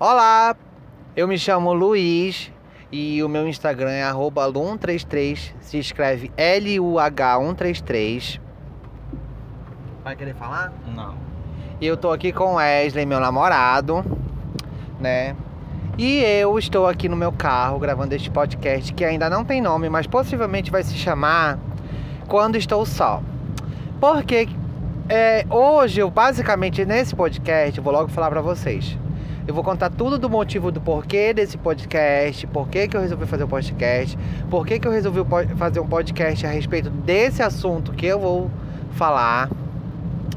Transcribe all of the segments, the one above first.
Olá, eu me chamo Luiz e o meu Instagram é lu133, se escreve L-U-H133. Vai querer falar? Não. E eu tô aqui com Wesley, meu namorado, né? E eu estou aqui no meu carro gravando este podcast que ainda não tem nome, mas possivelmente vai se chamar Quando Estou Só. Porque é, hoje, eu basicamente nesse podcast, eu vou logo falar pra vocês. Eu vou contar tudo do motivo do porquê desse podcast, porquê que eu resolvi fazer o podcast, porquê que eu resolvi fazer um podcast a respeito desse assunto que eu vou falar,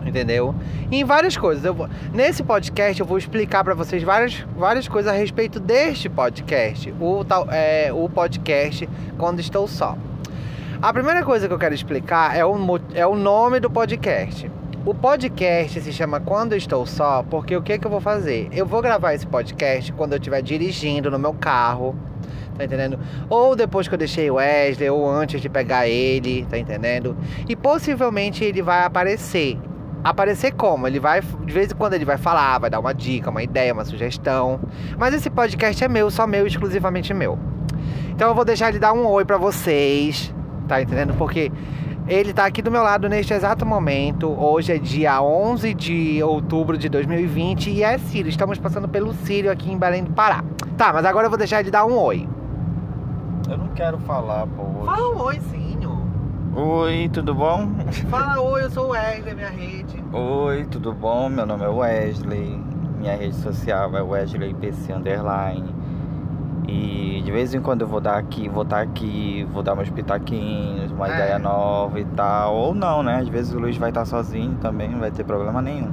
entendeu? E em várias coisas. Eu vou, nesse podcast eu vou explicar para vocês várias, várias coisas a respeito deste podcast, o, tal, é, o podcast Quando Estou Só. A primeira coisa que eu quero explicar é o, é o nome do podcast. O podcast se chama Quando Estou Só, porque o que, que eu vou fazer? Eu vou gravar esse podcast quando eu estiver dirigindo no meu carro, tá entendendo? Ou depois que eu deixei o Wesley, ou antes de pegar ele, tá entendendo? E possivelmente ele vai aparecer. Aparecer como? Ele vai, de vez em quando ele vai falar, vai dar uma dica, uma ideia, uma sugestão. Mas esse podcast é meu, só meu, exclusivamente meu. Então eu vou deixar ele dar um oi para vocês, tá entendendo? Porque ele está aqui do meu lado neste exato momento. Hoje é dia 11 de outubro de 2020 e é Círio. Estamos passando pelo Círio aqui em Belém do Pará. Tá, mas agora eu vou deixar ele dar um oi. Eu não quero falar, pô. Hoje. Fala um oi, sim. Oi, tudo bom? Fala oi, eu sou o Wesley, minha rede. Oi, tudo bom? Meu nome é Wesley. Minha rede social é Wesley PC Underline. E de vez em quando eu vou dar aqui, vou estar aqui, vou dar meus pitaquinhos, uma é. ideia nova e tal. Ou não, né? Às vezes o Luiz vai estar sozinho também, não vai ter problema nenhum.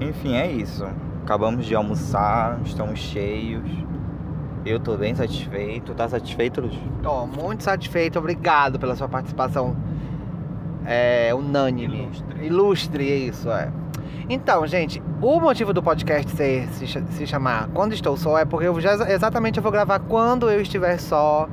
Enfim, é isso. Acabamos de almoçar, estamos cheios. Eu tô bem satisfeito. Tá satisfeito, Luiz? Tô muito satisfeito. Obrigado pela sua participação é, unânime. Ilustre. Ilustre, é isso, é. Então, gente, o motivo do podcast ser, se, se chamar Quando Estou Só é porque eu já, exatamente eu vou gravar quando eu estiver só.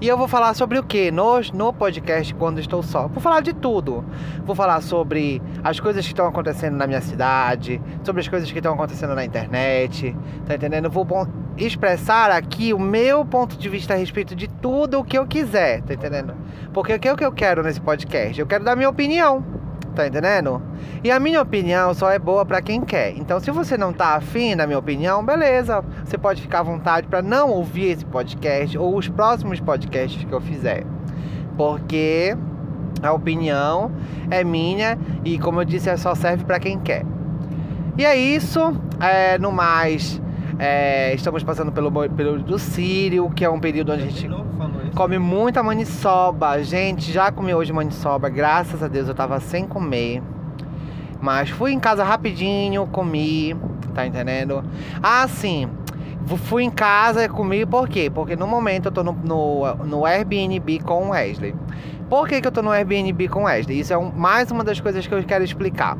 E eu vou falar sobre o que no, no podcast Quando Estou Só? Vou falar de tudo. Vou falar sobre as coisas que estão acontecendo na minha cidade, sobre as coisas que estão acontecendo na internet, tá entendendo? Vou expressar aqui o meu ponto de vista a respeito de tudo o que eu quiser, tá entendendo? Porque o que, é que eu quero nesse podcast? Eu quero dar minha opinião tá entendendo? E a minha opinião só é boa para quem quer. Então, se você não tá afim da minha opinião, beleza. Você pode ficar à vontade para não ouvir esse podcast ou os próximos podcasts que eu fizer. Porque a opinião é minha e, como eu disse, é só serve para quem quer. E é isso. É, no mais, é, estamos passando pelo período do Sírio, que é um período onde a gente come muita maniçoba. Gente, já comi hoje maniçoba, graças a Deus eu tava sem comer. Mas fui em casa rapidinho, comi, tá entendendo? Ah, sim. Fui em casa e comi por quê? Porque no momento eu tô no, no, no Airbnb com o Wesley. Por que, que eu tô no Airbnb com o Wesley? Isso é um, mais uma das coisas que eu quero explicar.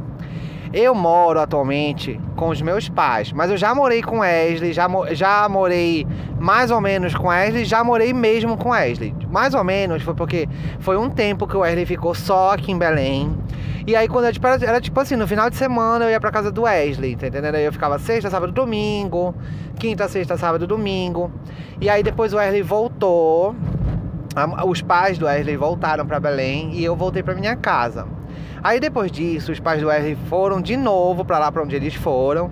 Eu moro atualmente com os meus pais, mas eu já morei com Wesley, já, já morei mais ou menos com Wesley, já morei mesmo com Wesley. Mais ou menos foi porque foi um tempo que o Wesley ficou só aqui em Belém. E aí quando eu, tipo, era, era tipo assim, no final de semana eu ia pra casa do Wesley, tá entendendo? Aí eu ficava sexta, sábado, domingo, quinta, sexta, sábado, domingo. E aí depois o Wesley voltou, os pais do Wesley voltaram para Belém e eu voltei para minha casa. Aí depois disso, os pais do Wesley foram de novo para lá para onde eles foram.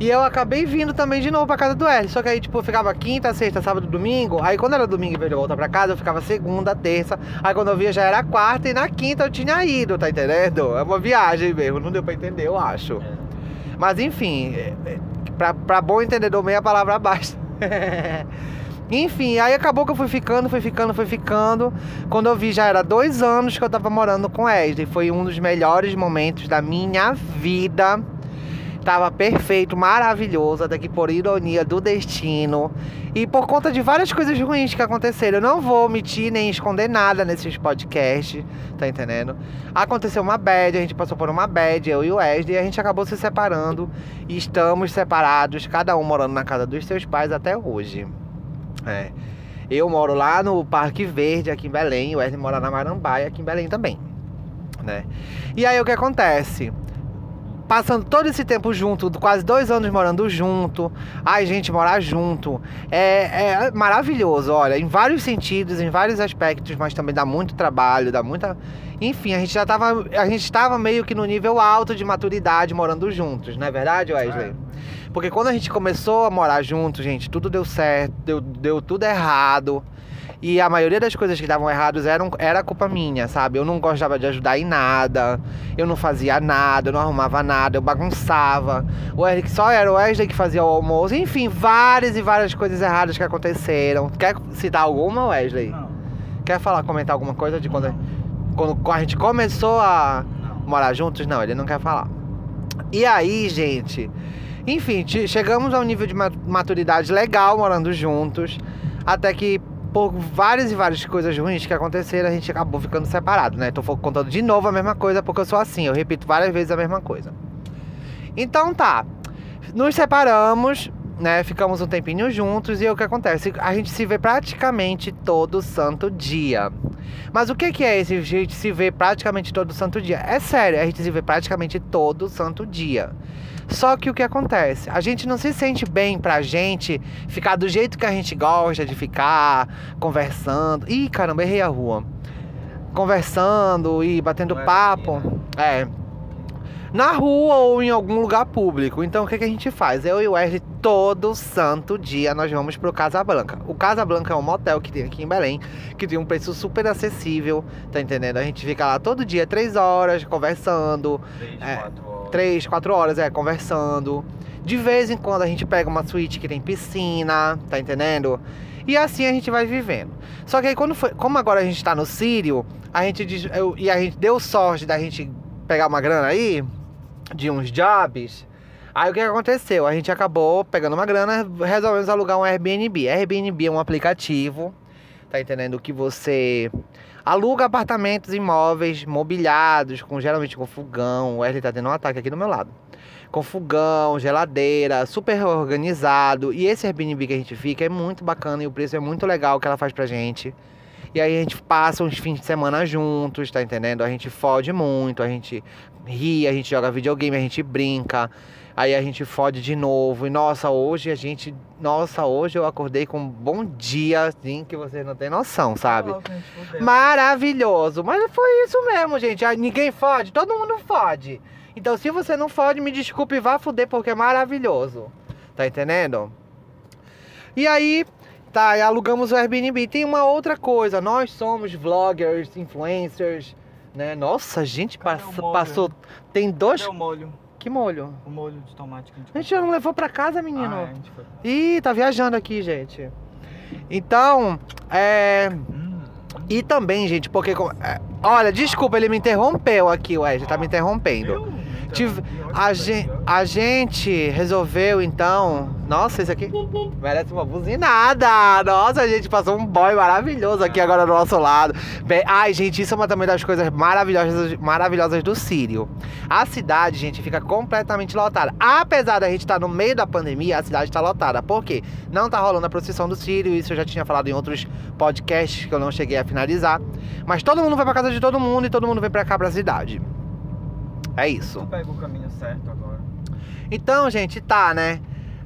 E eu acabei vindo também de novo pra casa do Wesley. Só que aí, tipo, eu ficava quinta, sexta, sábado, domingo. Aí quando era domingo e veio de volta pra casa, eu ficava segunda, terça. Aí quando eu via já era quarta e na quinta eu tinha ido, tá entendendo? É uma viagem mesmo, não deu pra entender, eu acho. É. Mas enfim, é, é, pra, pra bom entendedor, meia palavra basta. Enfim, aí acabou que eu fui ficando, fui ficando, fui ficando. Quando eu vi, já era dois anos que eu tava morando com Wesley. Foi um dos melhores momentos da minha vida. Tava perfeito, maravilhoso, até que por ironia do destino. E por conta de várias coisas ruins que aconteceram. Eu não vou omitir nem esconder nada nesses podcasts, tá entendendo? Aconteceu uma bad, a gente passou por uma bad, eu e o Wesley, e a gente acabou se separando. E estamos separados, cada um morando na casa dos seus pais até hoje. É. Eu moro lá no Parque Verde, aqui em Belém. O Wesley mora na Marambaia, aqui em Belém também. Né? E aí o que acontece? passando todo esse tempo junto, quase dois anos morando junto. Ai, gente, morar junto é, é maravilhoso, olha, em vários sentidos, em vários aspectos, mas também dá muito trabalho, dá muita. Enfim, a gente já tava. A gente estava meio que no nível alto de maturidade morando juntos, não é verdade, Wesley? É. Porque quando a gente começou a morar juntos, gente, tudo deu certo, deu, deu tudo errado. E a maioria das coisas que davam errados eram, era culpa minha, sabe? Eu não gostava de ajudar em nada, eu não fazia nada, eu não arrumava nada, eu bagunçava. O Eric só era o Wesley que fazia o almoço. Enfim, várias e várias coisas erradas que aconteceram. Quer citar alguma, Wesley? Não. Quer falar, comentar alguma coisa de quando, quando a gente começou a morar juntos? Não, ele não quer falar. E aí, gente. Enfim, chegamos a um nível de maturidade legal morando juntos. Até que por várias e várias coisas ruins que aconteceram, a gente acabou ficando separado, né? Tô contando de novo a mesma coisa porque eu sou assim, eu repito várias vezes a mesma coisa. Então tá, nos separamos, né? Ficamos um tempinho juntos e o que acontece? A gente se vê praticamente todo santo dia. Mas o que, que é esse a gente se vê praticamente todo santo dia? É sério, a gente se vê praticamente todo santo dia. Só que o que acontece? A gente não se sente bem pra gente ficar do jeito que a gente gosta de ficar, conversando. Ih, caramba, errei a rua. Conversando e batendo papo. É. Na rua ou em algum lugar público. Então o que, que a gente faz? Eu e o Wesley, todo santo dia, nós vamos pro Casablanca. O Casablanca é um motel que tem aqui em Belém, que tem um preço super acessível, tá entendendo? A gente fica lá todo dia, três horas, conversando. Três, é, quatro horas três, quatro horas, é, conversando. De vez em quando a gente pega uma suíte que tem piscina, tá entendendo? E assim a gente vai vivendo. Só que aí quando foi, como agora a gente tá no Sírio, a gente eu, e a gente deu sorte da gente pegar uma grana aí de uns jobs. Aí o que aconteceu? A gente acabou pegando uma grana, resolvemos alugar um Airbnb. Airbnb é um aplicativo, tá entendendo? Que você Aluga apartamentos imóveis mobiliados, com geralmente com fogão. O Wesley tá tendo um ataque aqui do meu lado. Com fogão, geladeira, super organizado. E esse Airbnb que a gente fica é muito bacana e o preço é muito legal que ela faz pra gente. E aí a gente passa uns fins de semana juntos, tá entendendo? A gente fode muito, a gente ri, a gente joga videogame, a gente brinca. Aí a gente fode de novo. E nossa, hoje a gente. Nossa, hoje eu acordei com um bom dia, assim, que vocês não têm noção, sabe? Maravilhoso. Mas foi isso mesmo, gente. Ninguém fode, todo mundo fode. Então, se você não fode, me desculpe, vá fuder, porque é maravilhoso. Tá entendendo? E aí, tá, alugamos o Airbnb. Tem uma outra coisa, nós somos vloggers, influencers, né? Nossa, a gente passou, passou. Tem dois. Cadê o molho? Que molho? O molho de tomate que a gente A gente já não levou pra casa, menino? Ah, a gente foi. Ih, tá viajando aqui, gente. Então, é. Hum. E também, gente, porque. é, Olha, desculpa, ele me interrompeu aqui, ué, ele tá me interrompendo. Eu? Tive- Então, A, gen- a gente resolveu então. Nossa, isso aqui merece uma buzinada. Nossa, a gente passou um boy maravilhoso aqui agora do nosso lado. Bem, ai, gente, isso é uma também das coisas maravilhosas, maravilhosas do Sírio. A cidade, gente, fica completamente lotada. Apesar da gente estar no meio da pandemia, a cidade está lotada. Por quê? Não tá rolando a procissão do Sírio. Isso eu já tinha falado em outros podcasts que eu não cheguei a finalizar. Mas todo mundo vai pra casa de todo mundo e todo mundo vem pra cá pra cidade. É isso. Tu pega o caminho certo agora. Então, gente, tá, né?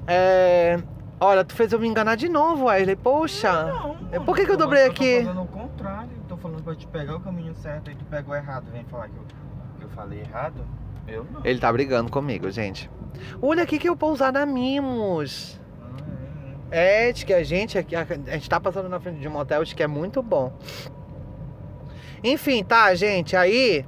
É... Olha, tu fez eu me enganar de novo, Wesley. Poxa. Não, É, Por que, que eu dobrei Eu aqui? tô falando o contrário. Tô falando pra te pegar o caminho certo aí tu pega o errado. Vem falar que eu, que eu falei errado. Eu não. Ele tá brigando comigo, gente. Olha aqui que eu pousar na Mimos. Ah, é, É, diz que a gente a, a gente tá passando na frente de um motel, diz que é muito bom. Enfim, tá, gente, aí.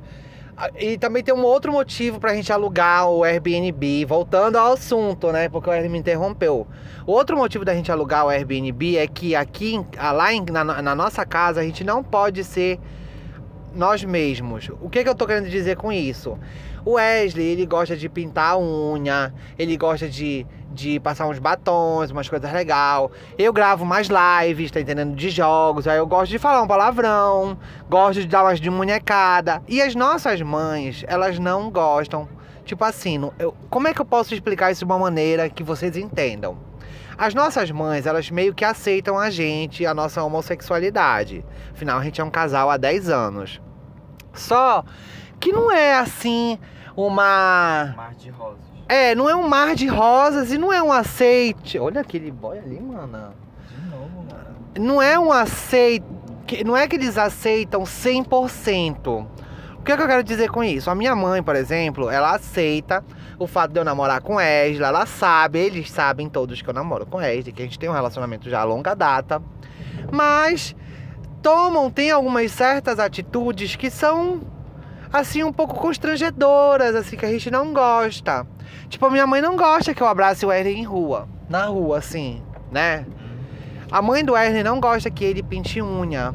A- E também tem um outro motivo pra gente alugar o Airbnb, voltando ao assunto, né? Porque o Airbnb me interrompeu. Outro motivo da gente alugar o Airbnb é que aqui, lá em- na, na nossa casa, a gente não pode ser nós mesmos. O que, que eu tô querendo dizer com isso? O Wesley, ele gosta de pintar a unha, ele gosta de, de passar uns batons, umas coisas legal. Eu gravo mais lives, tá entendendo? De jogos, aí eu gosto de falar um palavrão, gosto de dar umas de munhecada. E as nossas mães, elas não gostam. Tipo assim, eu- como é que eu posso explicar isso de uma maneira que vocês entendam? As nossas mães, elas meio que aceitam a gente, a nossa homossexualidade. Afinal, a gente é um casal há 10 anos. Só que não é assim uma. Mar de rosas. É, não é um mar de rosas e não é um aceite. Olha aquele boy ali, mano. De novo, mano. Não é um aceito. Não é que eles aceitam 100%. O que, é que eu quero dizer com isso? A minha mãe, por exemplo, ela aceita o fato de eu namorar com Esla. Ela sabe, eles sabem todos que eu namoro com Esla, que a gente tem um relacionamento já a longa data. Mas tomam, tem algumas certas atitudes que são assim um pouco constrangedoras, assim que a gente não gosta. Tipo, a minha mãe não gosta que eu abrace o Erlen em rua, na rua assim, né? A mãe do Erlen não gosta que ele pinte unha.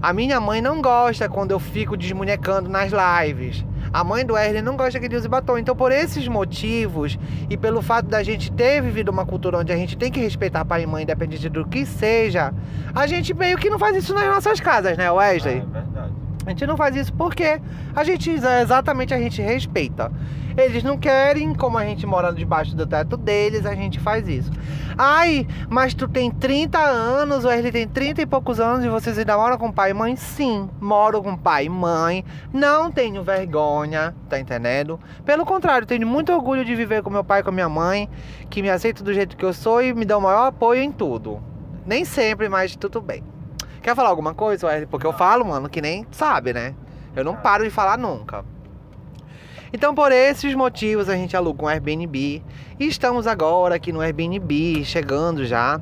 A minha mãe não gosta quando eu fico desmunecando nas lives. A mãe do Erlen não gosta que ele use batom. Então, por esses motivos e pelo fato da gente ter vivido uma cultura onde a gente tem que respeitar pai e mãe, independente do que seja, a gente meio que não faz isso nas nossas casas, né, Wesley? Ah, é verdade. A gente não faz isso porque a gente exatamente a gente respeita. Eles não querem, como a gente mora debaixo do teto deles, a gente faz isso. Ai, mas tu tem 30 anos, ou ele tem 30 e poucos anos e vocês ainda moram com pai e mãe? Sim, moro com pai e mãe. Não tenho vergonha, tá entendendo? Pelo contrário, tenho muito orgulho de viver com meu pai e com minha mãe, que me aceitam do jeito que eu sou e me dão o maior apoio em tudo. Nem sempre, mas tudo bem. Quer falar alguma coisa, Wesley? Porque eu falo, mano, que nem sabe, né? Eu não paro de falar nunca. Então, por esses motivos, a gente aluga um Airbnb. E estamos agora aqui no Airbnb, chegando já,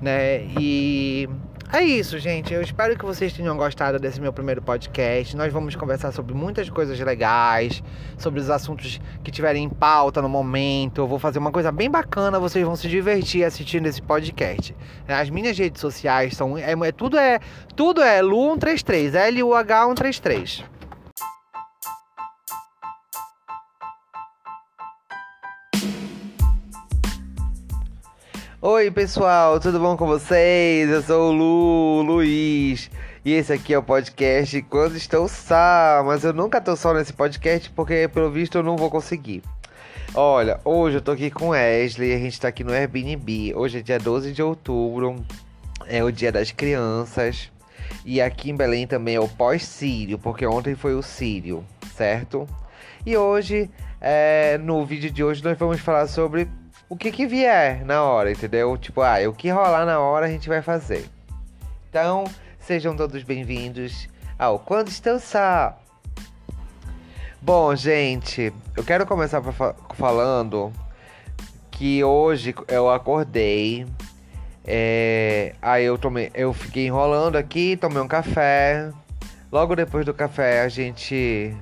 né? E é isso, gente. Eu espero que vocês tenham gostado desse meu primeiro podcast. Nós vamos conversar sobre muitas coisas legais, sobre os assuntos que tiverem em pauta no momento. Eu vou fazer uma coisa bem bacana, vocês vão se divertir assistindo esse podcast. As minhas redes sociais são. É, é tudo é. Tudo é Lu133, L-U-H133. Oi pessoal, tudo bom com vocês? Eu sou o Lu, Luiz e esse aqui é o podcast Quando Estou Só, mas eu nunca tô só nesse podcast porque pelo visto eu não vou conseguir. Olha, hoje eu tô aqui com Wesley, a gente tá aqui no Airbnb. Hoje é dia 12 de outubro, é o dia das crianças. E aqui em Belém também é o pós-sírio, porque ontem foi o sírio, certo? E hoje, é, no vídeo de hoje, nós vamos falar sobre o que que vier na hora, entendeu? Tipo, ah, o que rolar na hora a gente vai fazer. Então, sejam todos bem-vindos ao Quando Estou Só. Bom, gente, eu quero começar falando que hoje eu acordei. É, aí eu tomei, eu fiquei enrolando aqui, tomei um café. Logo depois do café a gente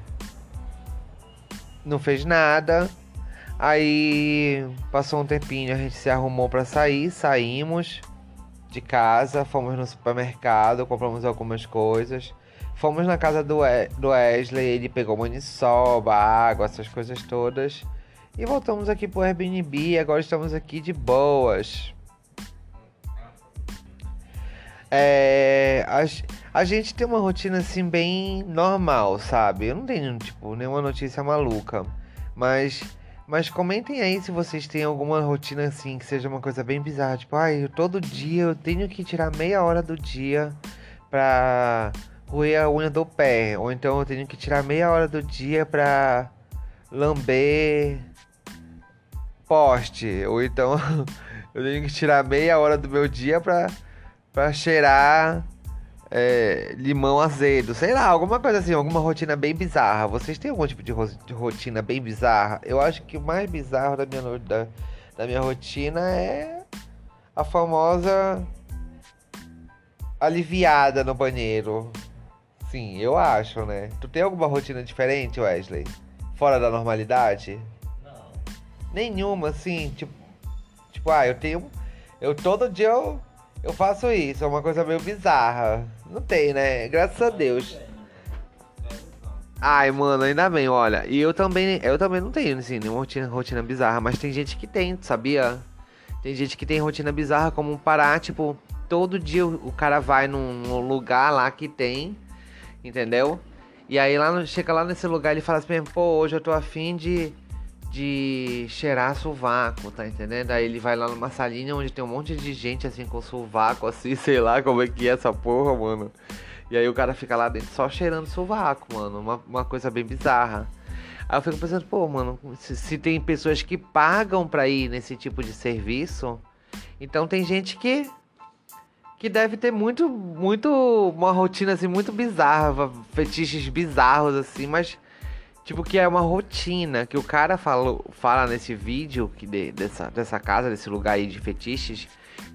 não fez nada. Aí passou um tempinho, a gente se arrumou para sair, saímos de casa, fomos no supermercado, compramos algumas coisas. Fomos na casa do, Wesley, ele pegou maniçoba, água, essas coisas todas. E voltamos aqui pro Airbnb, agora estamos aqui de boas. É, a, a gente tem uma rotina assim bem normal, sabe? Eu não tenho, tipo, nenhuma notícia maluca. Mas mas comentem aí se vocês têm alguma rotina assim, que seja uma coisa bem bizarra. Tipo, ai, todo dia eu tenho que tirar meia hora do dia pra roer a unha do pé. Ou então eu tenho que tirar meia hora do dia pra lamber poste. Ou então eu tenho que tirar meia hora do meu dia pra, pra cheirar é, limão azedo, sei lá, alguma coisa assim, alguma rotina bem bizarra. Vocês têm algum tipo de, ro de rotina bem bizarra? Eu acho que o mais bizarro da minha, da, da minha rotina é a famosa aliviada no banheiro. Sim, eu acho, né? Tu tem alguma rotina diferente, Wesley? Fora da normalidade? Não. Nenhuma, assim, tipo. Tipo, ah, eu tenho. Eu todo dia eu eu faço isso, é uma coisa meio bizarra. Não tem, né? Graças a Deus. Ai, mano, ainda bem, olha. E eu também, eu também não tenho, assim, nenhuma rotina, rotina bizarra, mas tem gente que tem, sabia? Tem gente que tem rotina bizarra, como parar, tipo, todo dia o cara vai num, lugar lá que tem, entendeu? E aí lá chega lá nesse lugar ele fala assim, pô, hoje eu tô afim de de cheirar sovaco, tá entendendo? Aí ele vai lá numa salinha onde tem um monte de gente assim com sovaco, assim, sei lá como é que é essa porra, mano. E aí o cara fica lá dentro só cheirando sovaco, mano. Uma, uma coisa bem bizarra. Aí eu fico pensando, pô, mano, se, se tem pessoas que pagam pra ir nesse tipo de serviço, então tem gente que que deve ter muito, muito uma rotina assim muito bizarra, fetiches bizarros assim, mas tipo que é uma rotina que o cara fala, fala nesse vídeo que de, dessa, dessa casa, desse lugar aí de fetiches,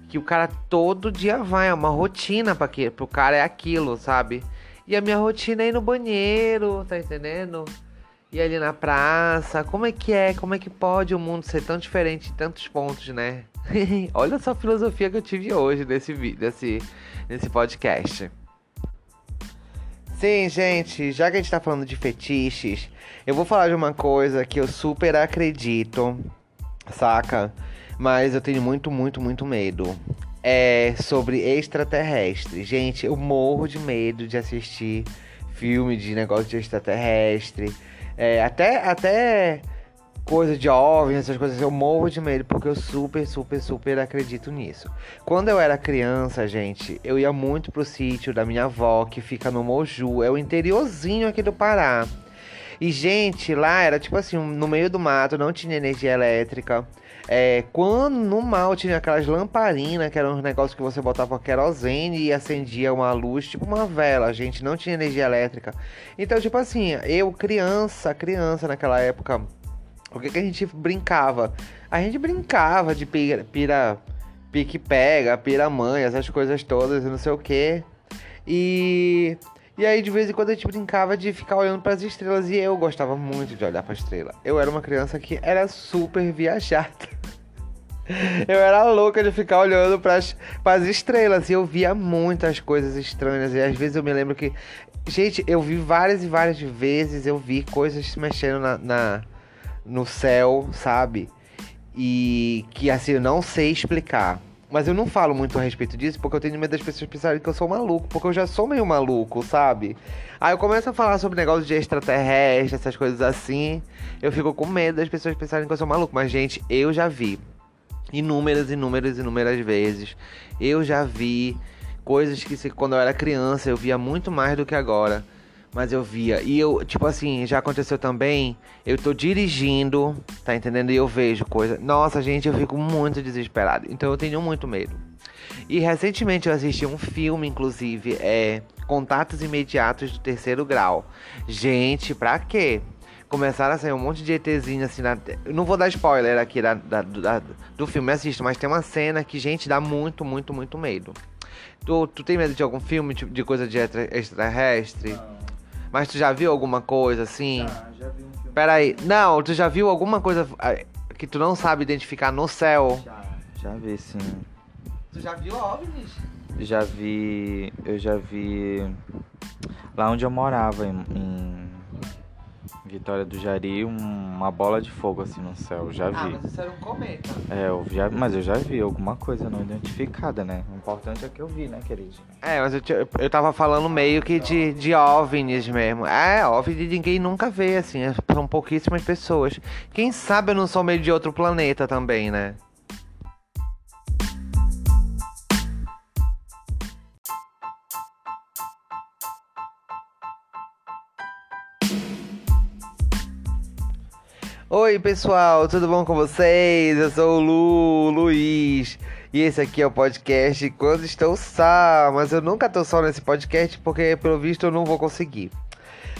que o cara todo dia vai, é uma rotina para que pro cara é aquilo, sabe? E a minha rotina é ir no banheiro, tá entendendo? E ali na praça, como é que é? Como é que pode o mundo ser tão diferente em tantos pontos, né? Olha só a filosofia que eu tive hoje nesse vídeo, nesse, nesse podcast. Sim, gente, já que a gente tá falando de fetiches, eu vou falar de uma coisa que eu super acredito, saca? Mas eu tenho muito, muito, muito medo. É sobre extraterrestre. Gente, eu morro de medo de assistir filme de negócio de extraterrestre é, até, até coisa de OVNI, essas coisas, eu morro de medo porque eu super, super, super acredito nisso. Quando eu era criança, gente, eu ia muito pro sítio da minha avó, que fica no Moju, é o interiorzinho aqui do Pará. E, gente, lá era tipo assim, no meio do mato, não tinha energia elétrica. É, quando no mal tinha aquelas lamparinas, que eram uns negócios que você botava querosene e acendia uma luz, tipo uma vela, gente não tinha energia elétrica. Então, tipo assim, eu, criança, criança naquela época, o que, que a gente brincava? A gente brincava de pira, pira pique-pega, pira-mãe, essas coisas todas não sei o que. E e aí, de vez em quando, a gente brincava de ficar olhando para as estrelas. E eu gostava muito de olhar para estrela. Eu era uma criança que era super viajada. Eu era louca de ficar olhando para as estrelas. E eu via muitas coisas estranhas. E às vezes eu me lembro que. Gente, eu vi várias e várias vezes. Eu vi coisas se mexendo na, na no céu, sabe? E que assim, eu não sei explicar. Mas eu não falo muito a respeito disso porque eu tenho medo das pessoas pensarem que eu sou maluco, porque eu já sou meio maluco, sabe? Aí eu começo a falar sobre negócio de extraterrestre, essas coisas assim. Eu fico com medo das pessoas pensarem que eu sou maluco. Mas, gente, eu já vi inúmeras, inúmeras, inúmeras vezes. Eu já vi coisas que quando eu era criança eu via muito mais do que agora. Mas eu via. E eu, tipo assim, já aconteceu também. Eu tô dirigindo, tá entendendo? E eu vejo coisa. Nossa, gente, eu fico muito desesperado. Então eu tenho muito medo. E recentemente eu assisti um filme, inclusive, é Contatos Imediatos do Terceiro Grau. Gente, pra quê? Começaram a sair um monte de ETzinho assim na. Eu não vou dar spoiler aqui da, da, da, do filme, assista, mas tem uma cena que, gente, dá muito, muito, muito medo. Tu, tu tem medo de algum filme tipo, de coisa de extraterrestre? Não. Mas tu já viu alguma coisa assim? Já, já vi um filme. Peraí. Não, tu já viu alguma coisa ah, que tu não sabe identificar no céu? Já, já vi sim. Tu já viu OVNIs? Já vi. Eu já vi. Lá onde eu morava, em, em Vitória do Jari, uma bola de fogo assim no céu, já ah, vi. Ah, mas isso era um cometa. É, eu já, mas eu já vi alguma coisa não identificada, né? O importante é que eu vi, né, querido? É, mas eu, eu tava falando meio que de, de OVNIs mesmo. É, OVNI ninguém nunca vê, assim, são pouquíssimas pessoas. Quem sabe eu não sou meio de outro planeta também, né? Oi pessoal, tudo bom com vocês? Eu sou o Lu, Luiz e esse aqui é o podcast Quando Estou Só, mas eu nunca tô só nesse podcast porque pelo visto eu não vou conseguir.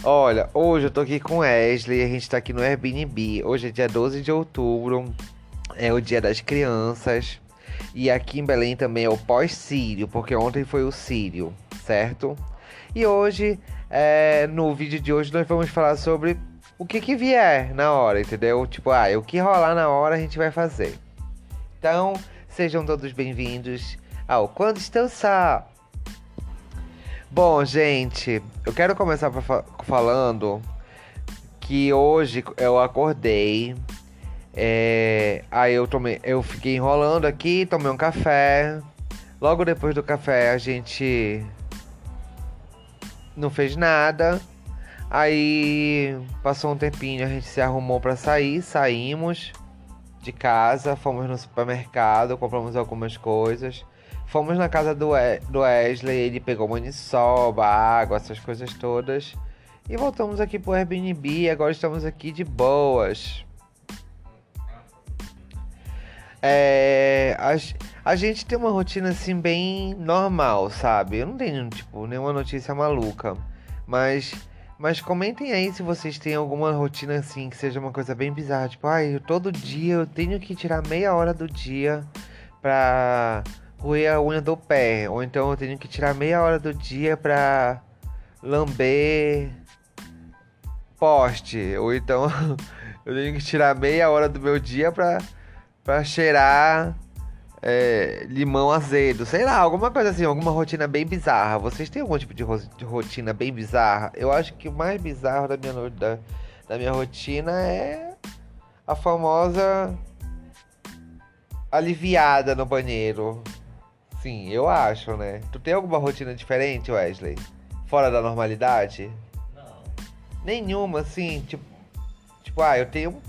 Olha, hoje eu tô aqui com Wesley, a gente tá aqui no Airbnb. Hoje é dia 12 de outubro, é o dia das crianças. E aqui em Belém também é o pós-sírio, porque ontem foi o sírio, certo? E hoje, é, no vídeo de hoje, nós vamos falar sobre o que que vier na hora, entendeu? Tipo, ah, o que rolar na hora a gente vai fazer. Então, sejam todos bem-vindos ao Quando Estou Só. Bom, gente, eu quero começar falando que hoje eu acordei. É, aí eu tomei, eu fiquei enrolando aqui, tomei um café. Logo depois do café a gente não fez nada. Aí passou um tempinho, a gente se arrumou para sair, saímos de casa, fomos no supermercado, compramos algumas coisas. Fomos na casa do, Wesley, ele pegou maniçoba, água, essas coisas todas. E voltamos aqui pro Airbnb. Agora estamos aqui de boas. É, a, a gente tem uma rotina assim bem normal, sabe? Eu não tenho, tipo, nenhuma notícia maluca. Mas, mas comentem aí se vocês têm alguma rotina assim que seja uma coisa bem bizarra. Tipo, ai, todo dia eu tenho que tirar meia hora do dia pra roer a unha do pé. Ou então eu tenho que tirar meia hora do dia pra lamber poste. Ou então eu tenho que tirar meia hora do meu dia pra, pra cheirar é, limão azedo. Sei lá, alguma coisa assim, alguma rotina bem bizarra. Vocês têm algum tipo de, ro de rotina bem bizarra? Eu acho que o mais bizarro da minha, da, da minha rotina é a famosa aliviada no banheiro. Sim, eu acho, né? Tu tem alguma rotina diferente, Wesley? Fora da normalidade? Não. Nenhuma, assim, tipo. Tipo, ah, eu tenho.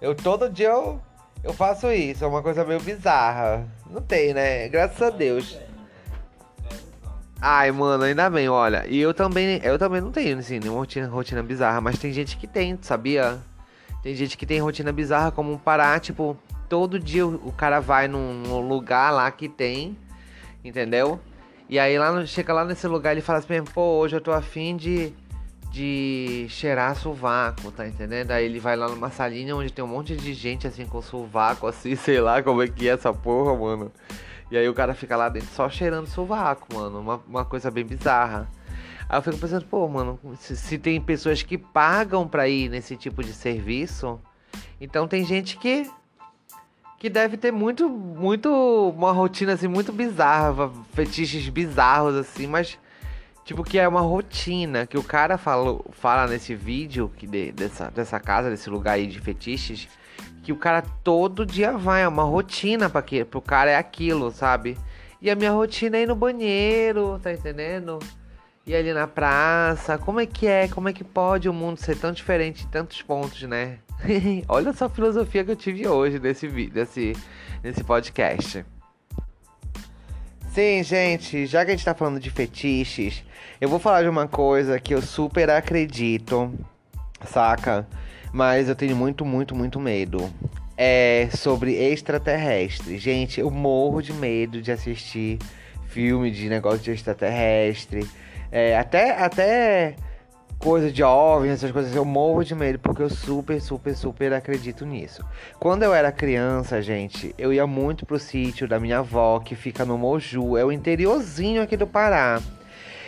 Eu todo dia eu, eu faço isso, é uma coisa meio bizarra. Não tem, né? Graças a Deus. Ai, mano, ainda bem, olha. E eu também, eu também não tenho, assim, nenhuma rotina, rotina bizarra, mas tem gente que tem, sabia? Tem gente que tem rotina bizarra como parar, tipo, todo dia o cara vai num, num lugar lá que tem entendeu? E aí lá chega lá nesse lugar ele fala assim, pô, hoje eu tô afim de, de cheirar sovaco, tá entendendo? Aí ele vai lá numa salinha onde tem um monte de gente assim com sovaco, assim, sei lá como é que é essa porra, mano. E aí o cara fica lá dentro só cheirando sovaco, mano. Uma, uma coisa bem bizarra. Aí eu fico pensando, pô, mano, se, se tem pessoas que pagam pra ir nesse tipo de serviço, então tem gente que que deve ter muito, muito, uma rotina assim muito bizarra, fetiches bizarros assim, mas tipo que é uma rotina que o cara fala, fala nesse vídeo que de, dessa, dessa casa, desse lugar aí de fetiches, que o cara todo dia vai, é uma rotina para que pro cara é aquilo, sabe? E a minha rotina é ir no banheiro, tá entendendo? E ali na praça, como é que é? Como é que pode o mundo ser tão diferente em tantos pontos, né? Olha só a filosofia que eu tive hoje nesse vídeo, nesse, nesse podcast. Sim, gente, já que a gente tá falando de fetiches, eu vou falar de uma coisa que eu super acredito, saca? Mas eu tenho muito, muito, muito medo. É sobre extraterrestre. Gente, eu morro de medo de assistir filme de negócio de extraterrestre. É, até, até coisa de OVNI, essas coisas, eu morro de medo porque eu super, super, super acredito nisso. Quando eu era criança, gente, eu ia muito pro sítio da minha avó, que fica no Moju, é o interiorzinho aqui do Pará.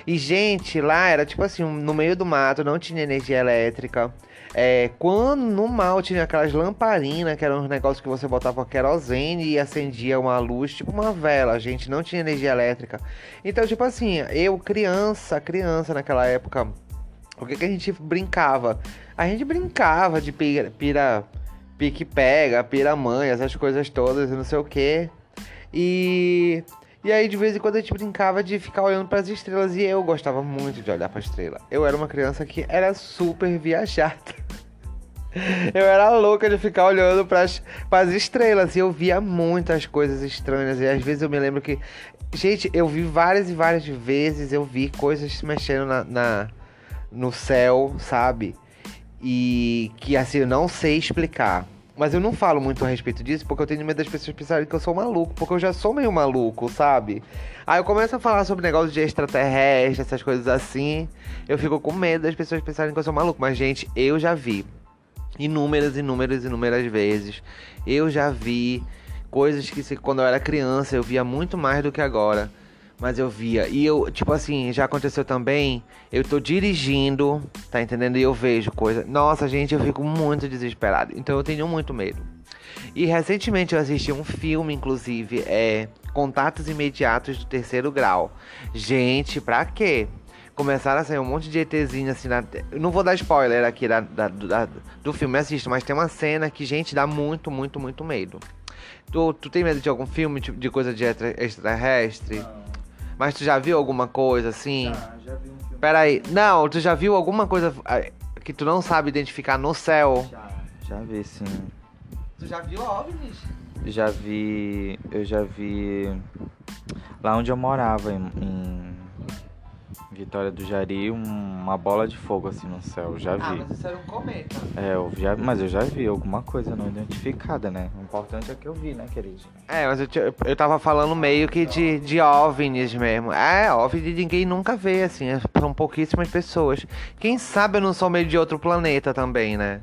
E, gente, lá era tipo assim, no meio do mato, não tinha energia elétrica. É, quando no mal tinha aquelas lamparinas, que eram uns negócios que você botava querosene e acendia uma luz, tipo uma vela, gente, não tinha energia elétrica. Então, tipo assim, eu criança, criança naquela época, o que, que a gente brincava? A gente brincava de pira, pira pique-pega, pira-mãe, essas coisas todas e não sei o que. E. E aí, de vez em quando, a gente brincava de ficar olhando para as estrelas. E eu gostava muito de olhar para estrela. Eu era uma criança que era super viajada. Eu era louca de ficar olhando para as estrelas. E eu via muitas coisas estranhas. E às vezes eu me lembro que. Gente, eu vi várias e várias vezes. Eu vi coisas se mexendo na, na no céu, sabe? E que assim, eu não sei explicar. Mas eu não falo muito a respeito disso porque eu tenho medo das pessoas pensarem que eu sou maluco, porque eu já sou meio maluco, sabe? Aí eu começo a falar sobre negócio de extraterrestre, essas coisas assim, eu fico com medo das pessoas pensarem que eu sou maluco. Mas, gente, eu já vi inúmeras, inúmeras, inúmeras vezes. Eu já vi coisas que quando eu era criança eu via muito mais do que agora. Mas eu via. E eu, tipo assim, já aconteceu também. Eu tô dirigindo, tá entendendo? E eu vejo coisa. Nossa, gente, eu fico muito desesperado. Então eu tenho muito medo. E recentemente eu assisti um filme, inclusive, é Contatos Imediatos do Terceiro Grau. Gente, pra quê? Começaram a sair um monte de ETzinho assim na. Não vou dar spoiler aqui da, da, da, do filme, assisto, mas tem uma cena que, gente, dá muito, muito, muito medo. Tu, tu tem medo de algum filme tipo, de coisa de extraterrestre? Não. Mas tu já viu alguma coisa assim? Já, já vi um filme. Peraí, não, tu já viu alguma coisa ah, que tu não sabe identificar no céu? Já, já vi sim. Tu já viu OVNIs? Já vi. Eu já vi. Lá onde eu morava, em. em Vitória do Jari, um- uma bola de fogo assim no céu, já Ah, vi. mas isso era um cometa. É, eu já, mas eu já vi alguma coisa não identificada, né? O importante é que eu vi, né, queridinho? É, mas eu, eu tava falando meio que de, de OVNIs mesmo. É, OVNI ninguém nunca vê, assim, é- são pouquíssimas pessoas. Quem sabe eu não sou meio de outro planeta também, né?